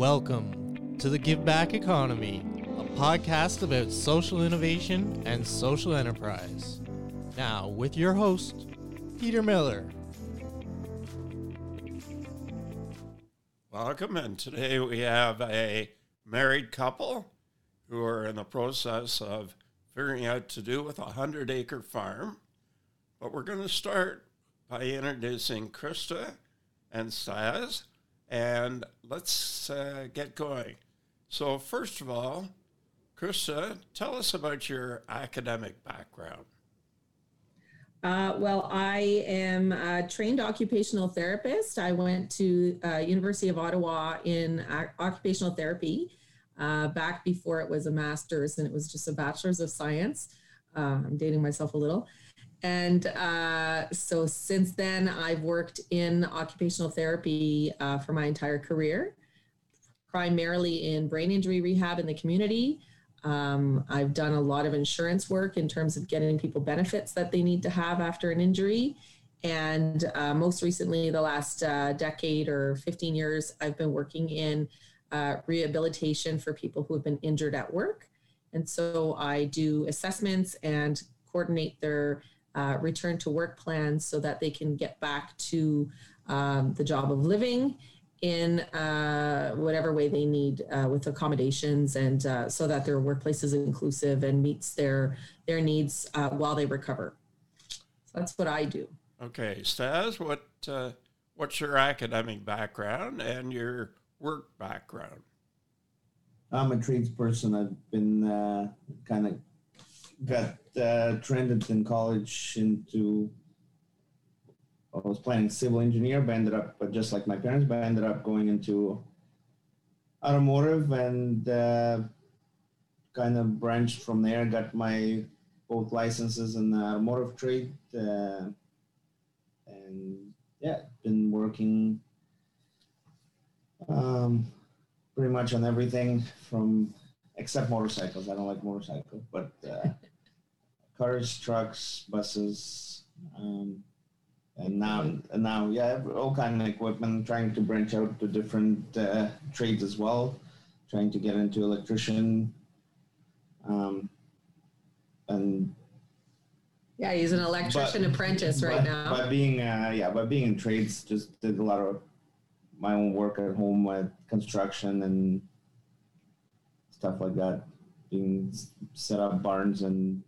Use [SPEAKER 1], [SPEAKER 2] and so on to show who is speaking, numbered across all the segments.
[SPEAKER 1] Welcome to the Give Back Economy, a podcast about social innovation and social enterprise. Now, with your host, Peter Miller.
[SPEAKER 2] Welcome, and today we have a married couple who are in the process of figuring out to do with a hundred acre farm. But we're going to start by introducing Christa and Stas, and let's uh, get going. So, first of all, Christa, tell us about your academic background.
[SPEAKER 3] Uh, well, I am a trained occupational therapist. I went to uh, University of Ottawa in occupational therapy uh, back before it was a master's and it was just a bachelor's of science. Uh, I'm dating myself a little. And uh, so since then, I've worked in occupational therapy uh, for my entire career, primarily in brain injury rehab in the community. Um, I've done a lot of insurance work in terms of getting people benefits that they need to have after an injury. And uh, most recently, the last uh, decade or 15 years, I've been working in uh, rehabilitation for people who have been injured at work. And so I do assessments and coordinate their uh, return to work plans so that they can get back to um, the job of living in uh, whatever way they need uh, with accommodations and uh, so that their workplace is inclusive and meets their their needs uh, while they recover. So that's what I do.
[SPEAKER 2] Okay, Stas, what uh, what's your academic background and your work background?
[SPEAKER 4] I'm a tradesperson. I've been uh, kind of got uh, trended in college into I was planning civil engineer, but ended up, but just like my parents, but I ended up going into automotive and uh, kind of branched from there. Got my both licenses in the automotive trade, uh, and yeah, been working um, pretty much on everything from except motorcycles. I don't like motorcycles, but cars, trucks, buses. Um, and now and now yeah all kind of equipment trying to branch out to different uh, trades as well trying to get into electrician um, and
[SPEAKER 3] yeah he's an electrician but, apprentice right
[SPEAKER 4] but,
[SPEAKER 3] now
[SPEAKER 4] by being uh, yeah by being in trades just did a lot of my own work at home with construction and stuff like that being set up barns and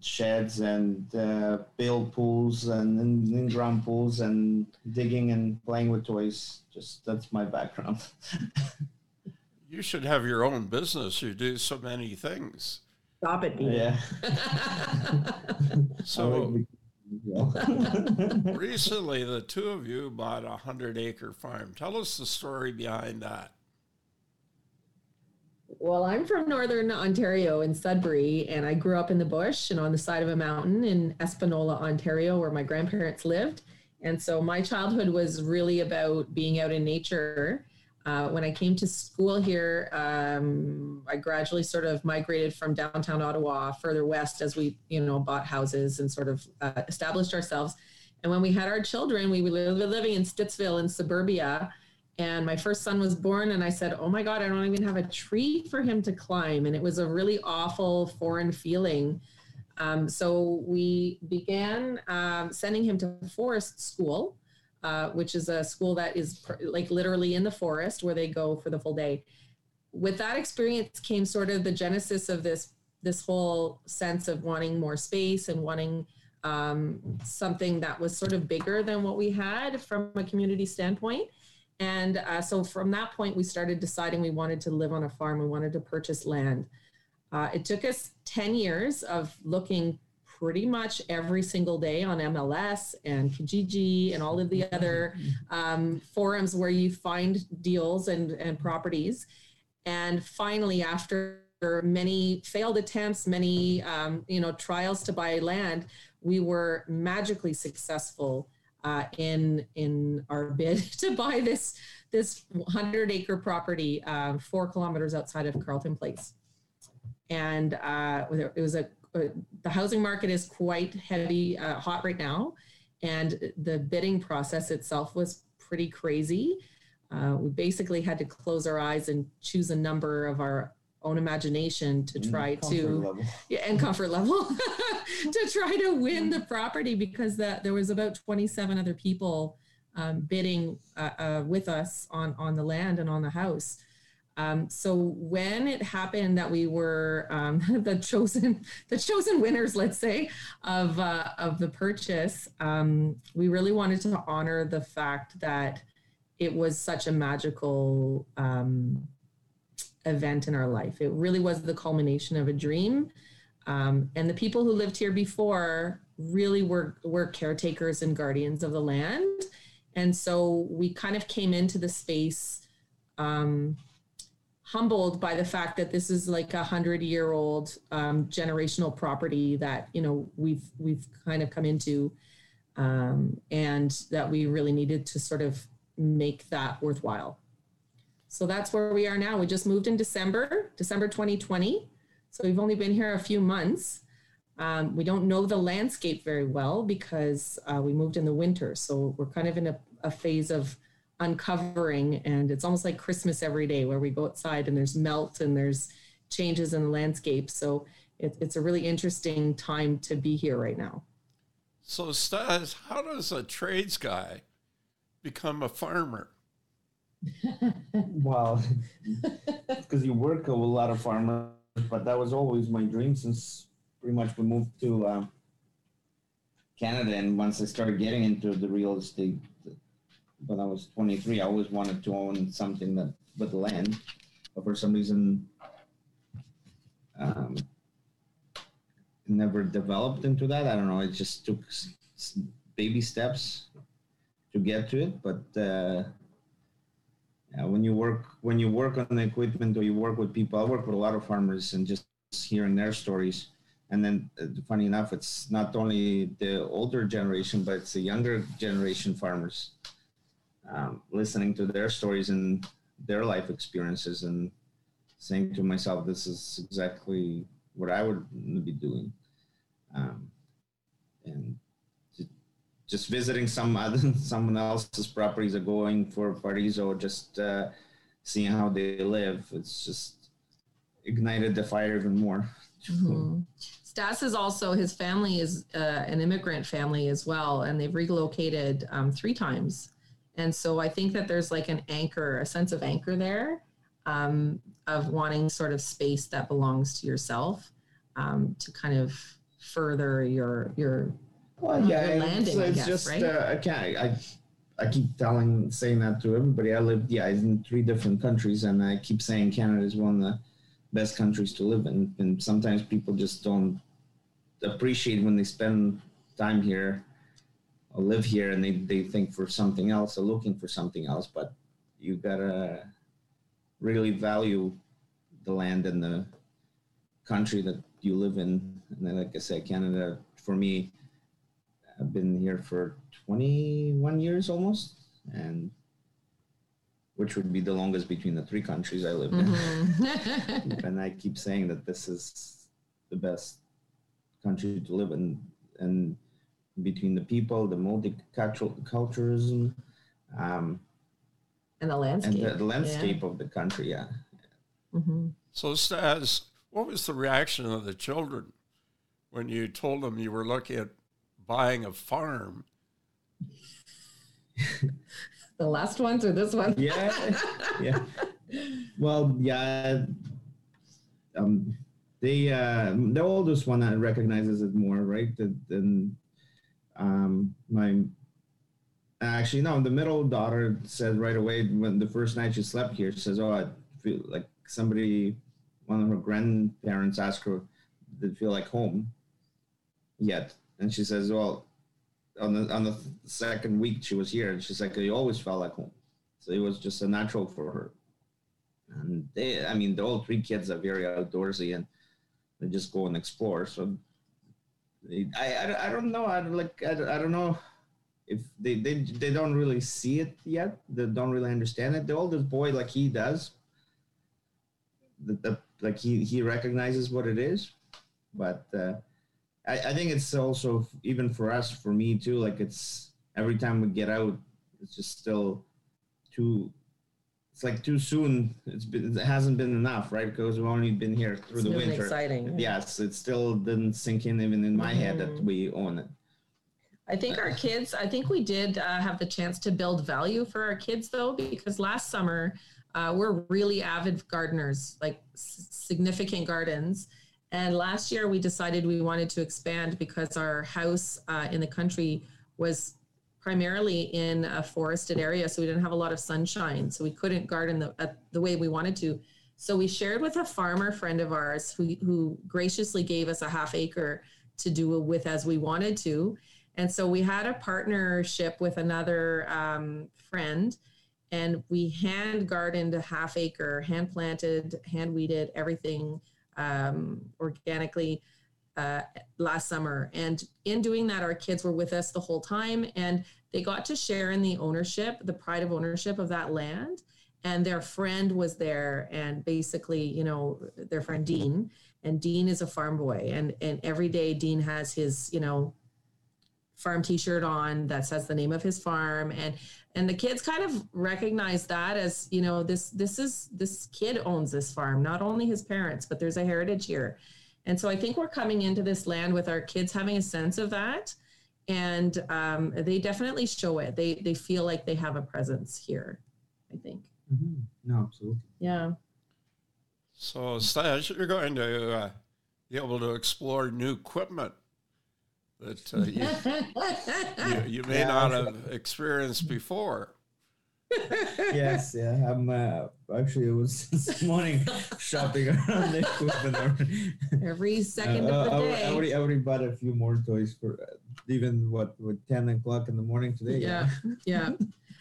[SPEAKER 4] sheds and uh, build pools and in-ground pools and digging and playing with toys. Just that's my background.
[SPEAKER 2] you should have your own business. You do so many things.
[SPEAKER 3] Stop it, Dean.
[SPEAKER 4] Yeah.
[SPEAKER 2] so recently, the two of you bought a hundred-acre farm. Tell us the story behind that.
[SPEAKER 3] Well, I'm from Northern Ontario in Sudbury, and I grew up in the bush and on the side of a mountain in Espanola, Ontario, where my grandparents lived. And so my childhood was really about being out in nature. Uh, when I came to school here, um, I gradually sort of migrated from downtown Ottawa further west as we, you know, bought houses and sort of uh, established ourselves. And when we had our children, we were living in Stittsville in suburbia and my first son was born and i said oh my god i don't even have a tree for him to climb. And it was a really awful foreign feeling. Um, so we began um, sending him to forest school uh, which is a school that is pr- like literally in the forest where they go for the full day. With that experience came sort of the genesis of this this whole sense of wanting more space and wanting um, something that was sort of bigger than what we had from a community standpoint and uh, so from that point, we started deciding we wanted to live on a farm. We wanted to purchase land. Uh, it took us 10 years of looking pretty much every single day on MLS and Kijiji and all of the other um, forums where you find deals and, and properties. And finally, after many failed attempts, many um, you know trials to buy land, we were magically successful uh, in in our bid to buy this this 100 acre property uh, four kilometers outside of Carleton Place. And uh, it was a, a, the housing market is quite heavy, uh, hot right now, and the bidding process itself was pretty crazy. uh, we basically had to close our eyes and choose a number of our own imagination to
[SPEAKER 4] Mm,
[SPEAKER 3] try to
[SPEAKER 4] level.
[SPEAKER 3] yeah, and comfort level to try to win the property because that there was about 27 other people um, bidding uh, uh, with us on on the land and on the house. Um, so when it happened that we were um, the chosen the chosen winners, let's say, of uh, of the purchase, um, we really wanted to honor the fact that it was such a magical um, event in our life. It really was the culmination of a dream. Um, and the people who lived here before really were were caretakers and guardians of the land. And so we kind of came into the space um, humbled by the fact that this is like a hundred year old um, generational property that you know we've we've kind of come into, um, and that we really needed to sort of make that worthwhile. So that's where we are now. We just moved in December, December 2020. So we've only been here a few months. Um, we don't know the landscape very well because uh, we moved in the winter. So we're kind of in a, a phase of uncovering, and it's almost like Christmas every day where we go outside and there's melt and there's changes in the landscape. So it, it's a really interesting time to be here right now.
[SPEAKER 2] So, Stas, how does a trades guy become a farmer?
[SPEAKER 4] Well, because you work with a lot of farmers, but that was always my dream since pretty much we moved to um, Canada. And once I started getting into the real estate, when I was 23, I always wanted to own something that with land, but for some reason, um, never developed into that. I don't know. It just took baby steps to get to it, but. Uh, yeah, when you work when you work on the equipment or you work with people, I work with a lot of farmers and just hearing their stories. And then, uh, funny enough, it's not only the older generation, but it's the younger generation farmers. Um, listening to their stories and their life experiences, and saying to myself, "This is exactly what I would be doing." Um, and just visiting some other someone else's properties or going for parties or just uh, seeing how they live it's just ignited the fire even more
[SPEAKER 3] Mhm. Stas is also his family is uh, an immigrant family as well, and they've relocated um, three times. And so I think that there's like an anchor, a sense of anchor there, um, of wanting sort of space that belongs to yourself um, to kind of further your your
[SPEAKER 4] well yeah
[SPEAKER 3] landing, I
[SPEAKER 4] it's
[SPEAKER 3] guess,
[SPEAKER 4] just
[SPEAKER 3] right?
[SPEAKER 4] uh, i can't i i keep telling saying that to everybody. I lived yeah in three different countries and i keep saying canada is one of the best countries to live in. And sometimes people just don't appreciate when they spend time here or live here and they, they think for something else or looking for something else. But you gotta really value the land and the country that you live in. And then, like i said canada for me i've been here for 21 years almost and which would be the longest between the three countries i live in
[SPEAKER 3] Mhm.
[SPEAKER 4] and I keep saying that this is the best country to live in, and between the people, the multiculturalism, um,
[SPEAKER 3] and the
[SPEAKER 4] and
[SPEAKER 3] landscape.
[SPEAKER 4] the, the landscape of the country. Yeah,
[SPEAKER 3] hmm
[SPEAKER 2] So, Stas, what was the reaction of the children when you told them you were looking at buying a farm?
[SPEAKER 3] The last ones or this one?
[SPEAKER 4] yeah, yeah. Well, yeah. Um, they uh, the oldest one that recognizes it more, right? Than um, my actually no, the middle daughter said right away when the first night she slept here, she says, "Oh, I feel like somebody, one of her grandparents asked her, did it feel like home yet?" And she says, "Well." On the on the second week she was here, and she's like, "It always felt like home." So it was just a natural for her. And they, I mean, the all three kids are very outdoorsy and they just go and explore. So I, I, I don't know. I like, I, I don't know if they, they, they don't really see it yet. They don't really understand it. The oldest boy, like he does, the, the like he, he recognizes what it is. But uh, I, I think it's also, even for us, for me too, like it's every time we get out, it's just still too it's like too soon. It's been it hasn't been enough, right? Because we've only been here through
[SPEAKER 3] It's
[SPEAKER 4] the winter.
[SPEAKER 3] exciting.
[SPEAKER 4] Yes, it still didn't sink in even in my head that
[SPEAKER 3] Mhm.
[SPEAKER 4] we own it.
[SPEAKER 3] I think our kids, I think we did uh, have the chance to build value for our kids though, because last summer uh, we're really avid gardeners, like s- significant gardens. And last year we decided we wanted to expand because our house uh, in the country was primarily in a forested area. So we didn't have a lot of sunshine. So we couldn't garden the, uh, the way we wanted to. So we shared with a farmer friend of ours who, who graciously gave us a half acre to do with as we wanted to. And so we had a partnership with another um, friend, and we hand gardened a half acre, hand planted, hand weeded, everything um, organically uh, last summer. And in doing that, our kids were with us the whole time, and they got to share in the ownership, the pride of ownership of that land. And their friend was there, and basically, you know, their friend Dean, and Dean is a farm boy, and and every day Dean has his, you know, farm t-shirt on that says the name of his farm. And and the kids kind of recognize that as you know this this is this kid owns this farm not only his parents but there's a heritage here. And so i think we're coming into this land with our kids having a sense of that. And um, they definitely show it. They they feel like they have a presence here i think.
[SPEAKER 4] No, absolutely.
[SPEAKER 3] yeah.
[SPEAKER 2] So, Stas, you're going to uh, be able to explore new equipment that uh, you, you, you may
[SPEAKER 4] Yeah.
[SPEAKER 2] not have experienced before.
[SPEAKER 4] yes, yeah. I'm uh, actually it was this morning shopping around the equipment.
[SPEAKER 3] every second
[SPEAKER 4] Uh,
[SPEAKER 3] of the
[SPEAKER 4] I,
[SPEAKER 3] day
[SPEAKER 4] I already, I already bought a few more toys for uh, even what with ten o'clock in the morning today.
[SPEAKER 3] Yeah, yeah.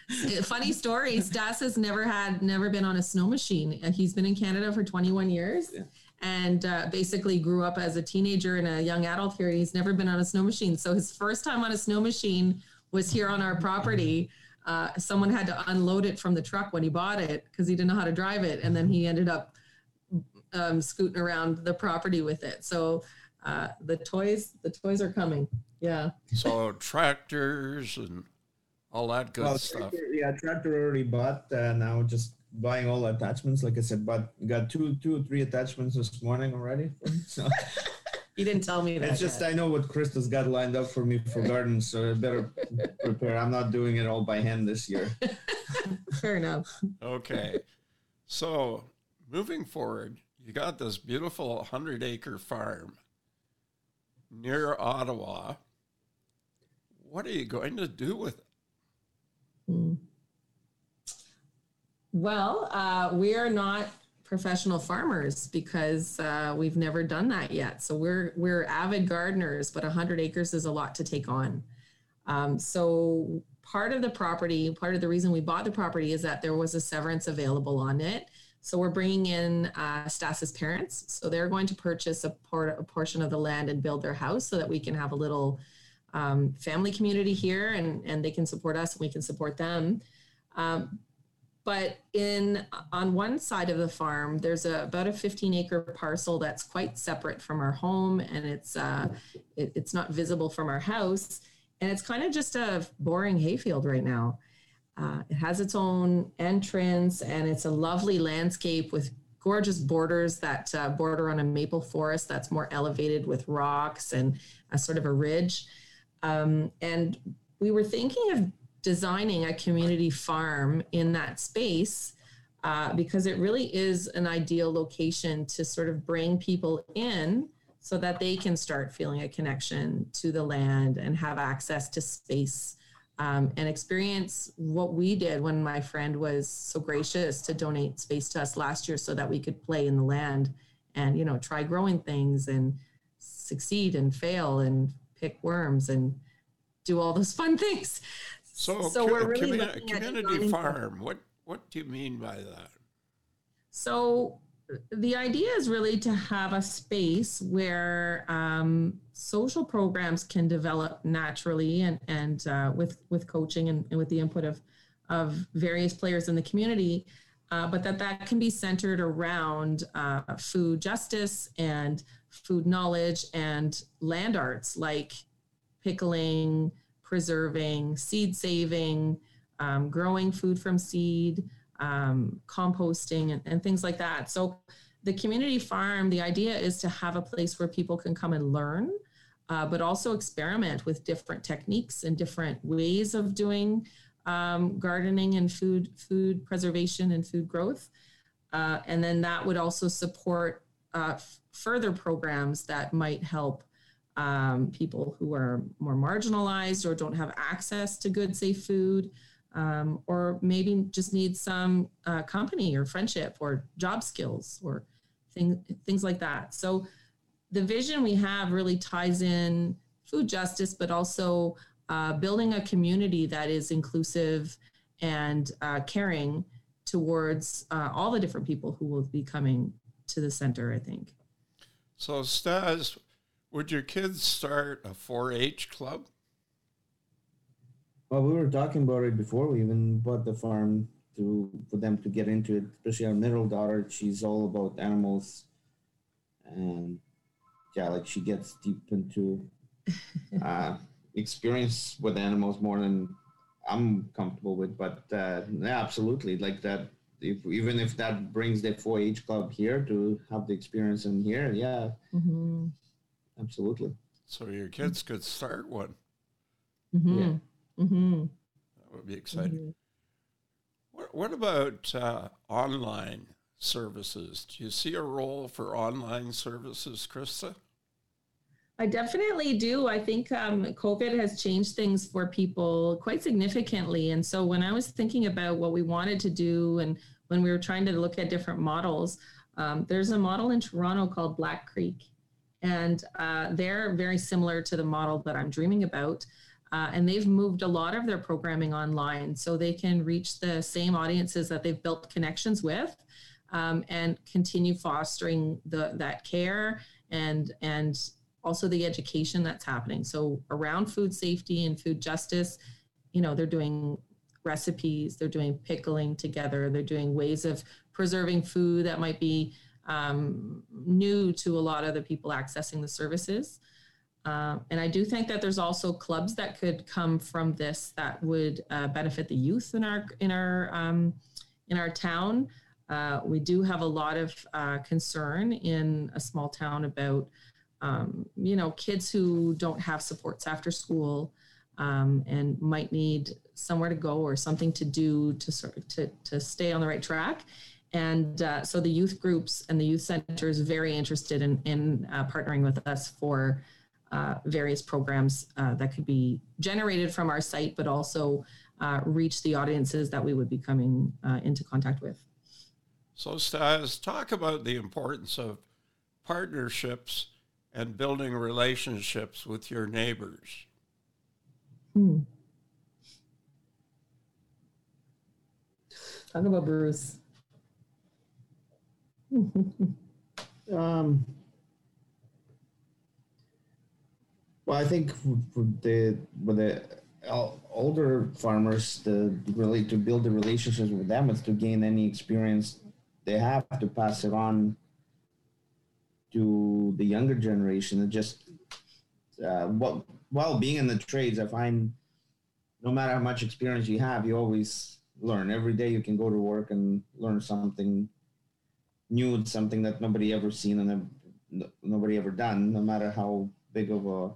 [SPEAKER 3] Uh, Funny story. Stas has never had, never been on a snow machine. Uh, He's been in Canada for 21 years,
[SPEAKER 4] Yeah.
[SPEAKER 3] And uh, basically grew up as a teenager and a young adult here. He's never been on a snow machine. So his first time on a snow machine was here on our property. Uh, someone had to unload it from the truck when he bought it because he didn't know how to drive it, and then he ended up um, scooting around the property with it. So uh, the toys, the toys are coming. Yeah.
[SPEAKER 2] So, tractors and all that good
[SPEAKER 4] Well,
[SPEAKER 2] stuff.
[SPEAKER 4] tractor- yeah, tractor already bought. Uh, now just buying all attachments. Like I said, but got two, two, three attachments this morning already. So
[SPEAKER 3] You didn't tell me that.
[SPEAKER 4] it's just
[SPEAKER 3] yet.
[SPEAKER 4] I know what Christa's got lined up for me for gardens, so I better prepare. I'm not doing it all by hand this year.
[SPEAKER 3] fair enough.
[SPEAKER 2] Okay. So, moving forward, you got this beautiful 100 acre farm near Ottawa. What are you going to do with it?
[SPEAKER 3] Hmm. Well, uh, we are not professional farmers because uh, we've never done that yet. So we're we're avid gardeners, but 100 acres is a lot to take on. Um, so part of the property, part of the reason we bought the property is that there was a severance available on it. So we're bringing in uh, Stas's parents. So they're going to purchase a, por- a portion of the land and build their house so that we can have a little um, family community here and, and they can support us and we can support them. Um, but in on one side of the farm, there's a, about a 15 acre parcel that's quite separate from our home and it's uh, it, it's not visible from our house. And it's kind of just a boring hayfield right now. Uh, it has its own entrance and it's a lovely landscape with gorgeous borders that uh, border on a maple forest that's more elevated with rocks and a sort of a ridge. Um, and we were thinking of designing a community farm in that space uh, because it really is an ideal location to sort of bring people in so that they can start feeling a connection to the land and have access to space um, and experience what we did when my friend was so gracious to donate space to us last year so that we could play in the land and you know try growing things and succeed and fail and pick worms and do all those fun things
[SPEAKER 2] So,
[SPEAKER 3] So we're really
[SPEAKER 2] commu- community
[SPEAKER 3] designing-
[SPEAKER 2] farm. What what do you mean by that?
[SPEAKER 3] So the idea is really to have a space where um, social programs can develop naturally and, and uh, with, with coaching and, and with the input of, of various players in the community, uh, but that that can be centered around uh, food justice and food knowledge and land arts like pickling, preserving, seed saving, um, growing food from seed, um, composting and, and things like that. So the community farm, the idea is to have a place where people can come and learn, uh, but also experiment with different techniques and different ways of doing um, gardening and food food preservation and food growth. Uh, and then that would also support uh, f- further programs that might help um, people who are more marginalized or don't have access to good, safe food, um, or maybe just need some uh, company or friendship or job skills or thing, things like that. So the vision we have really ties in food justice, but also uh, building a community that is inclusive and uh, caring towards uh, all the different people who will be coming to the center, I think.
[SPEAKER 2] So, Stas, would your kids start a 4 H club?
[SPEAKER 4] Well, we were talking about it before we even bought the farm to for them to get into it. Especially our middle daughter, she's all about animals, and yeah, like she gets deep into uh, experience with animals more than I'm comfortable with. But uh, yeah, absolutely, like that. If even if that brings the 4-H club here to have the experience in here, yeah,
[SPEAKER 3] Mm-hmm.
[SPEAKER 4] Absolutely.
[SPEAKER 2] So, your kids could start one.
[SPEAKER 3] Mm-hmm.
[SPEAKER 4] Yeah.
[SPEAKER 3] Mm-hmm.
[SPEAKER 2] That would be exciting. What, what about uh, online services? Do you see a role for online services, Christa?
[SPEAKER 3] I definitely do. I think um, COVID has changed things for people quite significantly. And so when I was thinking about what we wanted to do and when we were trying to look at different models, um, there's a model in Toronto called Black Creek. And uh, they're very similar to the model that I'm dreaming about. Uh, and they've moved a lot of their programming online so they can reach the same audiences that they've built connections with um, and continue fostering the, that care and, and also the education that's happening. So around food safety and food justice, you know, they're doing recipes, they're doing pickling together, they're doing ways of preserving food that might be um, new to a lot of the people accessing the services. Uh, and I do think that there's also clubs that could come from this that would uh, benefit the youth in our in our um, in our town. Uh, we do have a lot of uh, concern in a small town about um, you know kids who don't have supports after school um, and might need somewhere to go or something to do to sort of to, to stay on the right track. And uh, so the youth groups and the youth center is very interested in, in uh, partnering with us for uh, various programs uh, that could be generated from our site, but also uh, reach the audiences that we would be coming uh, into contact with.
[SPEAKER 2] So, Stas, talk about the importance of partnerships and building relationships with your neighbors.
[SPEAKER 3] Hmm. Talk about Bruce.
[SPEAKER 4] Um, well, I think the with the older farmers, the really to build the relationships with them is to gain any experience they have to pass it on to the younger generation. And just uh, what while being in the trades, I find no matter how much experience you have, you always learn. Every day you can go to work and learn something new, something that nobody ever seen and nobody ever done, no matter how big of a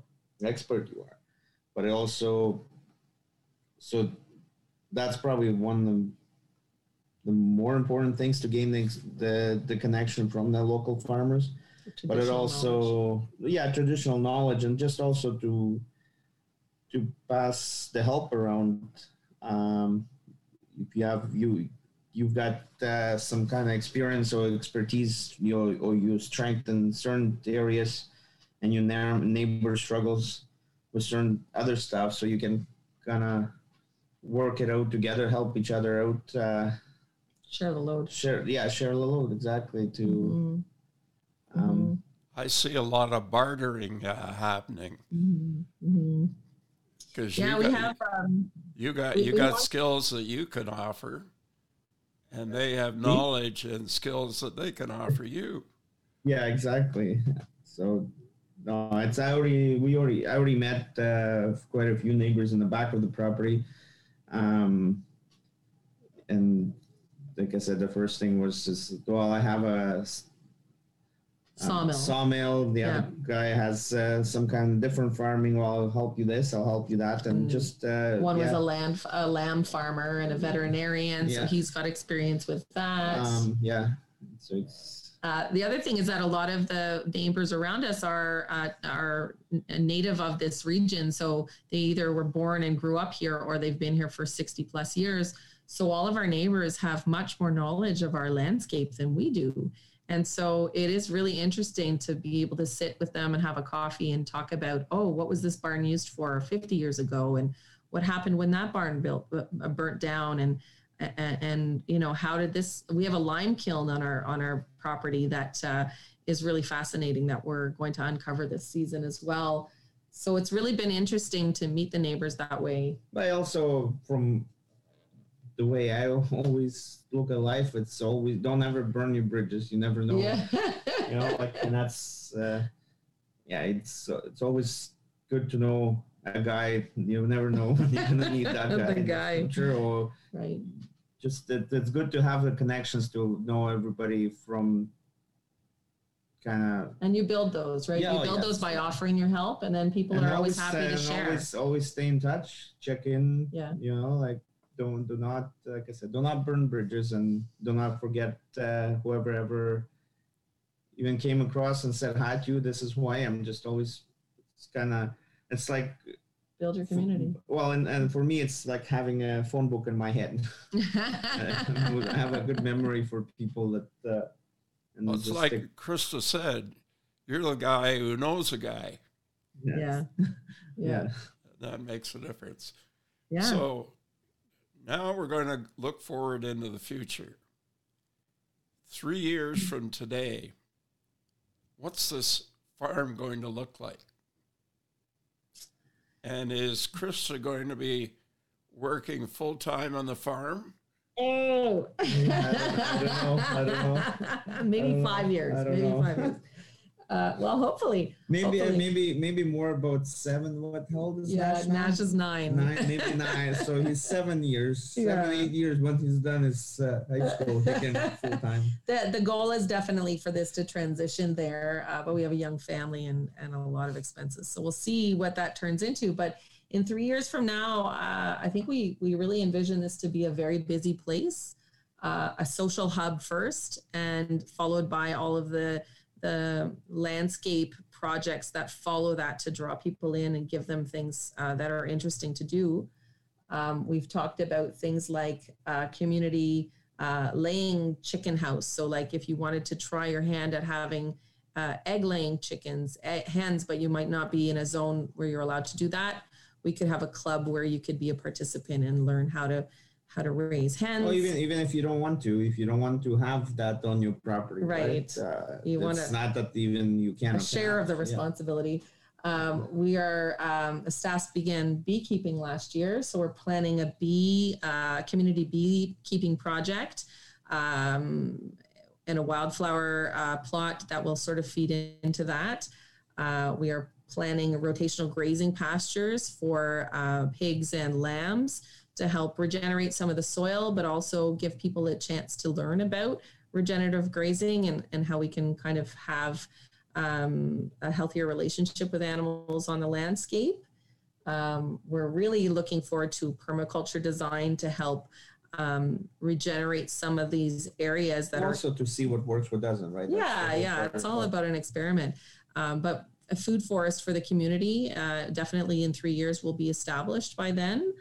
[SPEAKER 4] expert you are. But it also, so that's probably one of the, the more important things to gain the, the, the connection from the local farmers. But it also,
[SPEAKER 3] knowledge.
[SPEAKER 4] yeah, traditional knowledge and just also to to pass the help around. Um, if you have you you've got uh, some kind of experience or expertise, you know, or you strengthen certain areas, and your neighbor struggles with certain other stuff, so you can kind of work it out together, help each other out, uh,
[SPEAKER 3] Share the load.
[SPEAKER 4] share, yeah, share the load exactly. To
[SPEAKER 3] Mhm.
[SPEAKER 4] um,
[SPEAKER 2] I see a lot of bartering uh, happening
[SPEAKER 3] Mhm. Mhm.
[SPEAKER 2] because
[SPEAKER 3] Yeah,
[SPEAKER 2] you
[SPEAKER 3] we
[SPEAKER 2] got,
[SPEAKER 3] have. Um,
[SPEAKER 2] you got
[SPEAKER 3] we-
[SPEAKER 2] you
[SPEAKER 3] we
[SPEAKER 2] got
[SPEAKER 3] want-
[SPEAKER 2] skills that you can offer, and they have knowledge and skills that they can offer you.
[SPEAKER 4] Yeah, exactly. So, no, it's I already we already I already met uh, quite a few neighbors in the back of the property, um, and like I said, the first thing was just well, I have a
[SPEAKER 3] Sawmill.
[SPEAKER 4] sawmill. The
[SPEAKER 3] Yeah.
[SPEAKER 4] other guy has uh, some kind of different farming. Well, I'll help you this. I'll help you that, and
[SPEAKER 3] Mm.
[SPEAKER 4] just uh,
[SPEAKER 3] One was a lamb a lamb farmer and a veterinarian, so
[SPEAKER 4] Yeah.
[SPEAKER 3] he's got experience with that.
[SPEAKER 4] um, yeah. So it's
[SPEAKER 3] Uh, the other thing is that a lot of the neighbors around us are uh, are native of this region, so they either were born and grew up here, or they've been here for sixty plus years. So all of our neighbors have much more knowledge of our landscape than we do, and so it is really interesting to be able to sit with them and have a coffee and talk about, oh, what was this barn used for fifty years ago, and what happened when that barn built uh, burnt down, and and, and you know how did this we have a lime kiln on our on our property that uh, is really fascinating that we're going to uncover this season as well. So it's really been interesting to meet the neighbors that way.
[SPEAKER 4] I also from the way I always look at life, it's always don't ever burn your bridges. You never know.
[SPEAKER 3] yeah
[SPEAKER 4] You know, like and that's uh, yeah, it's uh, it's always good to know a guy. You never know when you're gonna need that
[SPEAKER 3] The
[SPEAKER 4] guy. in
[SPEAKER 3] guy.
[SPEAKER 4] future, or
[SPEAKER 3] right
[SPEAKER 4] just that it's good to have the connections to know everybody from kind of
[SPEAKER 3] and you build those right
[SPEAKER 4] Yeah,
[SPEAKER 3] you
[SPEAKER 4] oh,
[SPEAKER 3] build
[SPEAKER 4] yes.
[SPEAKER 3] those by offering your help and then people are always happy to
[SPEAKER 4] and
[SPEAKER 3] share
[SPEAKER 4] Always, always stay in touch. Check in.
[SPEAKER 3] Yeah.
[SPEAKER 4] You know, like don't do not like I said, do not burn bridges and do not forget uh, whoever ever even came across and said hi to you. This is who I am. Just always, it's kind of it's like
[SPEAKER 3] build your community
[SPEAKER 4] well, and, and for me, it's like having a phone book in my head. I have a good memory for people that. Uh, and
[SPEAKER 2] Well, it's
[SPEAKER 4] just
[SPEAKER 2] like
[SPEAKER 4] stick-
[SPEAKER 2] Christa said, you're the guy who knows a guy.
[SPEAKER 3] yeah
[SPEAKER 4] yeah.
[SPEAKER 3] yeah
[SPEAKER 2] That makes a difference.
[SPEAKER 3] yeah
[SPEAKER 2] So now we're going to look forward into the future. Three years from today, what's this farm going to look like? And is Christa going to be working full time on the farm?
[SPEAKER 3] Oh,
[SPEAKER 4] I don't- I don't know. I don't know.
[SPEAKER 3] maybe
[SPEAKER 4] uh,
[SPEAKER 3] five years. Maybe five years. Uh, well, hopefully.
[SPEAKER 4] Maybe
[SPEAKER 3] Hopefully.
[SPEAKER 4] maybe maybe more about seven. What how old is
[SPEAKER 3] Yeah,
[SPEAKER 4] Nash now?
[SPEAKER 3] Nash is nine.
[SPEAKER 4] nine, maybe nine. So he's seven years, seven eight years. Once he's done his uh, high school, he can full time.
[SPEAKER 3] The, the goal is definitely for this to transition there, uh, but we have a young family and, and a lot of expenses. So we'll see what that turns into. But in three years from now, uh, I think we, we really envision this to be a very busy place, uh, a social hub first, and followed by all of the the landscape projects that follow that to draw people in and give them things uh, that are interesting to do. Um, we've talked about things like uh, community uh, laying chicken house. So, like if you wanted to try your hand at having uh, egg laying chickens, egg, hens, but you might not be in a zone where you're allowed to do that, we could have a club where you could be a participant and learn how to how to raise hens.
[SPEAKER 4] Well, even even if you don't want to, if you don't want to have that on your property, right?
[SPEAKER 3] Right.
[SPEAKER 4] Uh,
[SPEAKER 3] You wanna-
[SPEAKER 4] not that even you can
[SPEAKER 3] a share of the
[SPEAKER 4] Yeah.
[SPEAKER 3] responsibility. Um, we are, um, Stas began beekeeping last year, so we're planning a bee, uh, community beekeeping project um, and a wildflower uh, plot that will sort of feed into that. Uh, we are planning rotational grazing pastures for uh, pigs and lambs to help regenerate some of the soil, but also give people a chance to learn about regenerative grazing and, and how we can kind of have um, a healthier relationship with animals on the landscape. Um, we're really looking forward to permaculture design to help um, regenerate some of these areas that
[SPEAKER 4] And
[SPEAKER 3] are
[SPEAKER 4] also to see what works, what doesn't, right?
[SPEAKER 3] Yeah yeah it's all about an experiment um, but a food forest for the community uh, definitely in three years will be established by then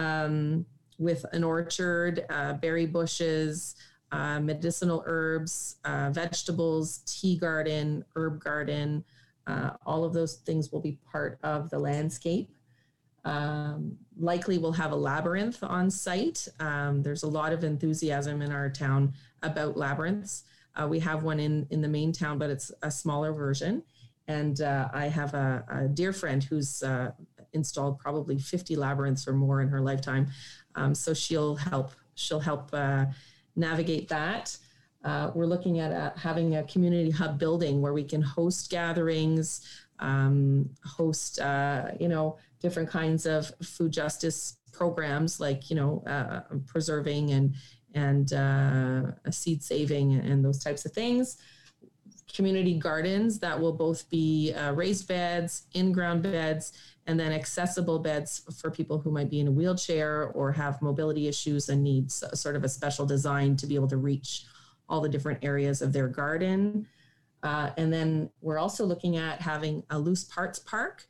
[SPEAKER 3] um, with an orchard uh, berry bushes uh, medicinal herbs uh, vegetables tea garden herb garden uh, all of those things will be part of the landscape. Um, likely we'll have a labyrinth on site. Um, there's a lot of enthusiasm in our town about labyrinths. Uh, we have one in in the main town, but it's a smaller version. And uh, I have a, a dear friend who's uh, installed probably 50 labyrinths or more in her lifetime. Um, so she'll help. She'll help uh, navigate that. Uh, we're looking at uh, having a community hub building where we can host gatherings, um, host uh, you know different kinds of food justice programs like you know uh, preserving and and uh, seed saving and those types of things. Community gardens that will both be uh, raised beds, in ground beds, and then accessible beds for people who might be in a wheelchair or have mobility issues and needs sort of a special design to be able to reach all the different areas of their garden. Uh, and then we're also looking at having a loose parts park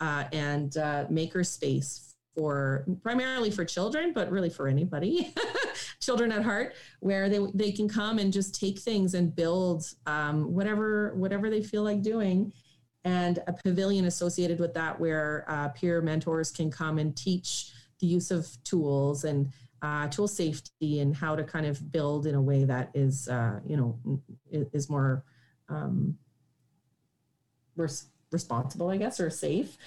[SPEAKER 3] uh, and uh, maker space for primarily for children, but really for anybody, children at heart, where they, they can come and just take things and build um, whatever whatever they feel like doing and a pavilion associated with that where uh, peer mentors can come and teach the use of tools and uh, tool safety and how to kind of build in a way that is, uh, you know, is more um, res- responsible, I guess, or safe.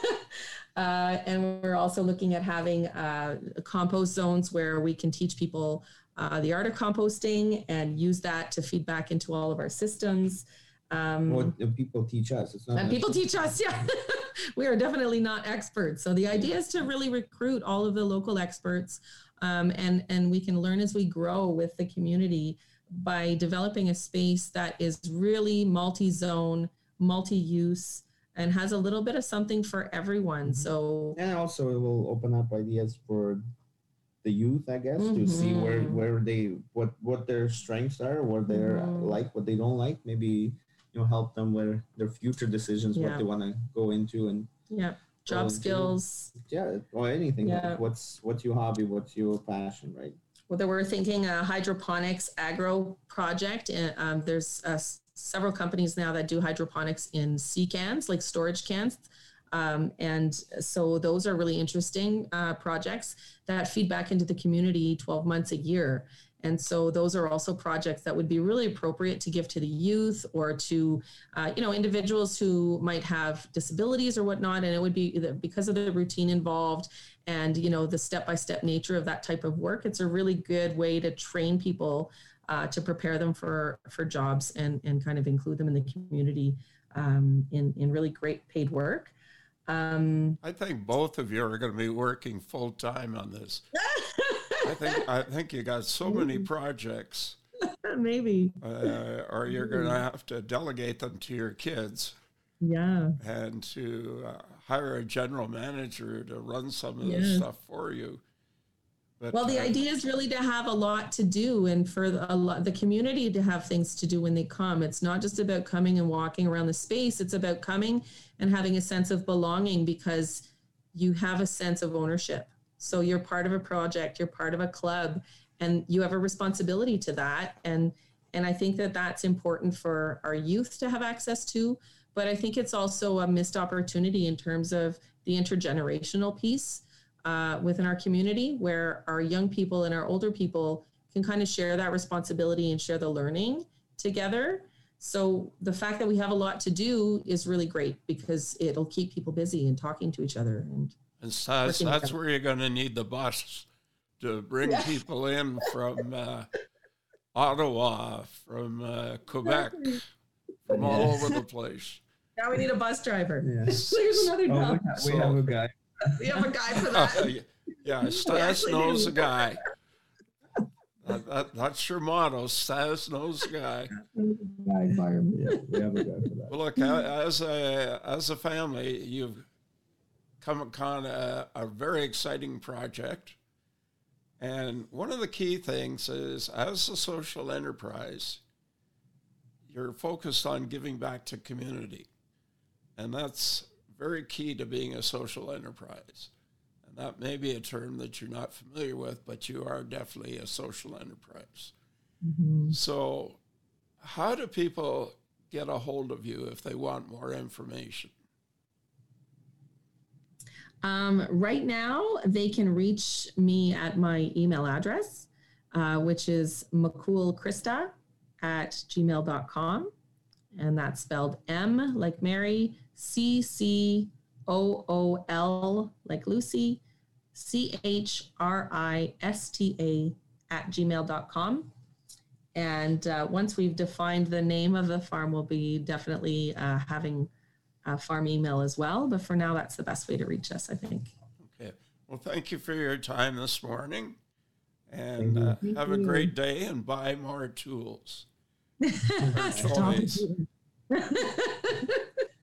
[SPEAKER 3] uh, and we're also looking at having uh, compost zones where we can teach people uh, the art of composting and use that to feed back into all of our systems.
[SPEAKER 4] Um, what the people teach us.
[SPEAKER 3] It's not and people teach us, yeah. we are definitely not experts. So the idea is to really recruit all of the local experts, um, and and we can learn as we grow with the community by developing a space that is really multi-zone, multi-use, and has a little bit of something for everyone. Mm-hmm. So
[SPEAKER 4] and also it will open up ideas for the youth, I guess, mm-hmm. to see where mm-hmm. where they what what their strengths are, what they're mm-hmm. like, what they don't like. Maybe you know help them with their future decisions yeah. what they want to go into and
[SPEAKER 3] yeah job skills.
[SPEAKER 4] Yeah or anything. Yeah. what's what's your hobby? What's your passion right?
[SPEAKER 3] Whether we're thinking a hydroponics agro project and um, there's uh, several companies now that do hydroponics in sea cans like storage cans. Um, and so those are really interesting uh, projects that feed back into the community 12 months a year and so those are also projects that would be really appropriate to give to the youth or to, uh, you know, individuals who might have disabilities or whatnot. And it would be because of the routine involved and, you know, the step-by-step nature of that type of work. It's a really good way to train people uh, to prepare them for, for jobs and, and kind of include them in the community um, in, in really great paid work. Um,
[SPEAKER 2] I think both of you are going to be working full time on this. I think I think you got so many projects.
[SPEAKER 3] Maybe.
[SPEAKER 2] Uh, or you're going to have to delegate them to your kids.
[SPEAKER 3] Yeah.
[SPEAKER 2] And to uh, hire a general manager to run some of yeah. this stuff for you.
[SPEAKER 3] But, well, the uh, idea is really to have a lot to do and for the, lot, the community to have things to do when they come. It's not just about coming and walking around the space, it's about coming and having a sense of belonging because you have a sense of ownership. So you're part of a project, you're part of a club, and you have a responsibility to that. And and I think that that's important for our youth to have access to. But I think it's also a missed opportunity in terms of the intergenerational piece uh, within our community, where our young people and our older people can kind of share that responsibility and share the learning together. So the fact that we have a lot to do is really great because it'll keep people busy and talking to each other and
[SPEAKER 2] and so that's, that's where you're going to need the bus to bring yeah. people in from uh, Ottawa, from uh, Quebec, from all over the place.
[SPEAKER 3] Now we need a bus driver. Yes. There's another
[SPEAKER 4] oh, we, we so, have a guy.
[SPEAKER 3] We have a guy for that.
[SPEAKER 2] yeah, Stas knows a guy. That, that, that's your motto. Stas knows a guy.
[SPEAKER 4] Yeah, we have a guy for that.
[SPEAKER 2] Well, look, as a as a family, you've come upon a, a very exciting project. And one of the key things is as a social enterprise, you're focused on giving back to community. And that's very key to being a social enterprise. And that may be a term that you're not familiar with, but you are definitely a social enterprise. Mm-hmm. So, how do people get a hold of you if they want more information?
[SPEAKER 3] Um, right now, they can reach me at my email address, uh, which is mccoolchrista at gmail.com. And that's spelled M like Mary, C C O O L like Lucy, C H R I S T A at gmail.com. And uh, once we've defined the name of the farm, we'll be definitely uh, having uh, farm email as well. But for now, that's the best way to reach us, I think.
[SPEAKER 2] Okay. Well, thank you for your time this morning. And uh,
[SPEAKER 3] Thank
[SPEAKER 2] have a great day and buy more tools.